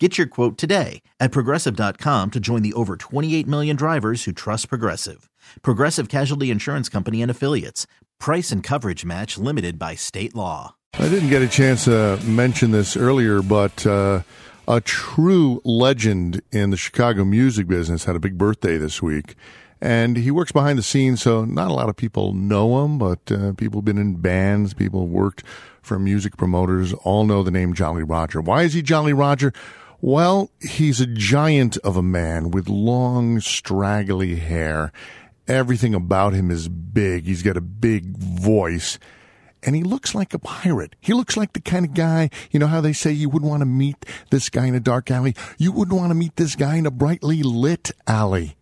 Get your quote today at progressive.com to join the over 28 million drivers who trust Progressive. Progressive Casualty Insurance Company and Affiliates. Price and coverage match limited by state law. I didn't get a chance to mention this earlier, but uh, a true legend in the Chicago music business had a big birthday this week. And he works behind the scenes, so not a lot of people know him, but uh, people have been in bands, people have worked for music promoters, all know the name Jolly Roger. Why is he Jolly Roger? Well, he's a giant of a man with long, straggly hair. Everything about him is big. He's got a big voice. And he looks like a pirate. He looks like the kind of guy, you know how they say you wouldn't want to meet this guy in a dark alley? You wouldn't want to meet this guy in a brightly lit alley.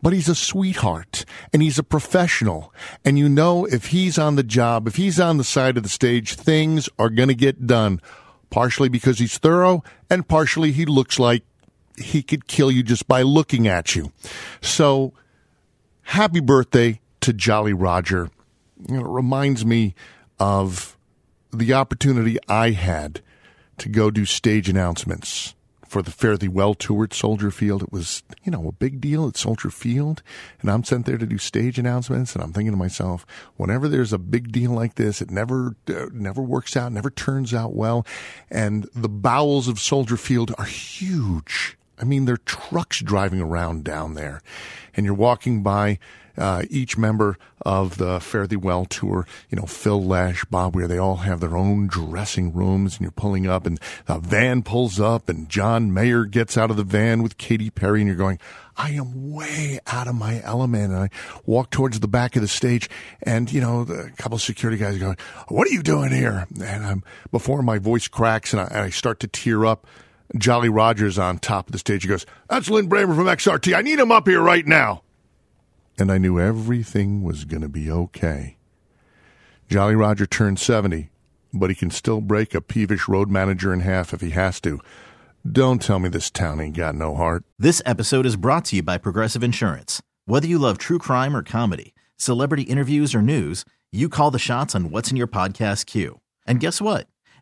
But he's a sweetheart and he's a professional. And you know, if he's on the job, if he's on the side of the stage, things are going to get done. Partially because he's thorough and partially he looks like he could kill you just by looking at you. So happy birthday to Jolly Roger. You know, it reminds me of the opportunity I had to go do stage announcements for the Fare Thee Well tour at Soldier Field. It was, you know, a big deal at Soldier Field. And I'm sent there to do stage announcements. And I'm thinking to myself, whenever there's a big deal like this, it never, uh, never works out, never turns out well. And the bowels of Soldier Field are huge. I mean, there are trucks driving around down there. And you're walking by uh, each member of the Fare Thee Well tour, you know, Phil Lesh, Bob Weir, they all have their own dressing rooms and you're pulling up and a van pulls up and John Mayer gets out of the van with Katy Perry and you're going, I am way out of my element. And I walk towards the back of the stage and, you know, a couple of security guys are going, what are you doing here? And I'm, before my voice cracks and I, and I start to tear up, Jolly Rogers on top of the stage. He goes, That's Lin Brehmer from XRT. I need him up here right now. And I knew everything was going to be okay. Jolly Roger turned 70, but he can still break a peevish road manager in half if he has to. Don't tell me this town ain't got no heart. This episode is brought to you by Progressive Insurance. Whether you love true crime or comedy, celebrity interviews or news, you call the shots on what's in your podcast queue. And guess what?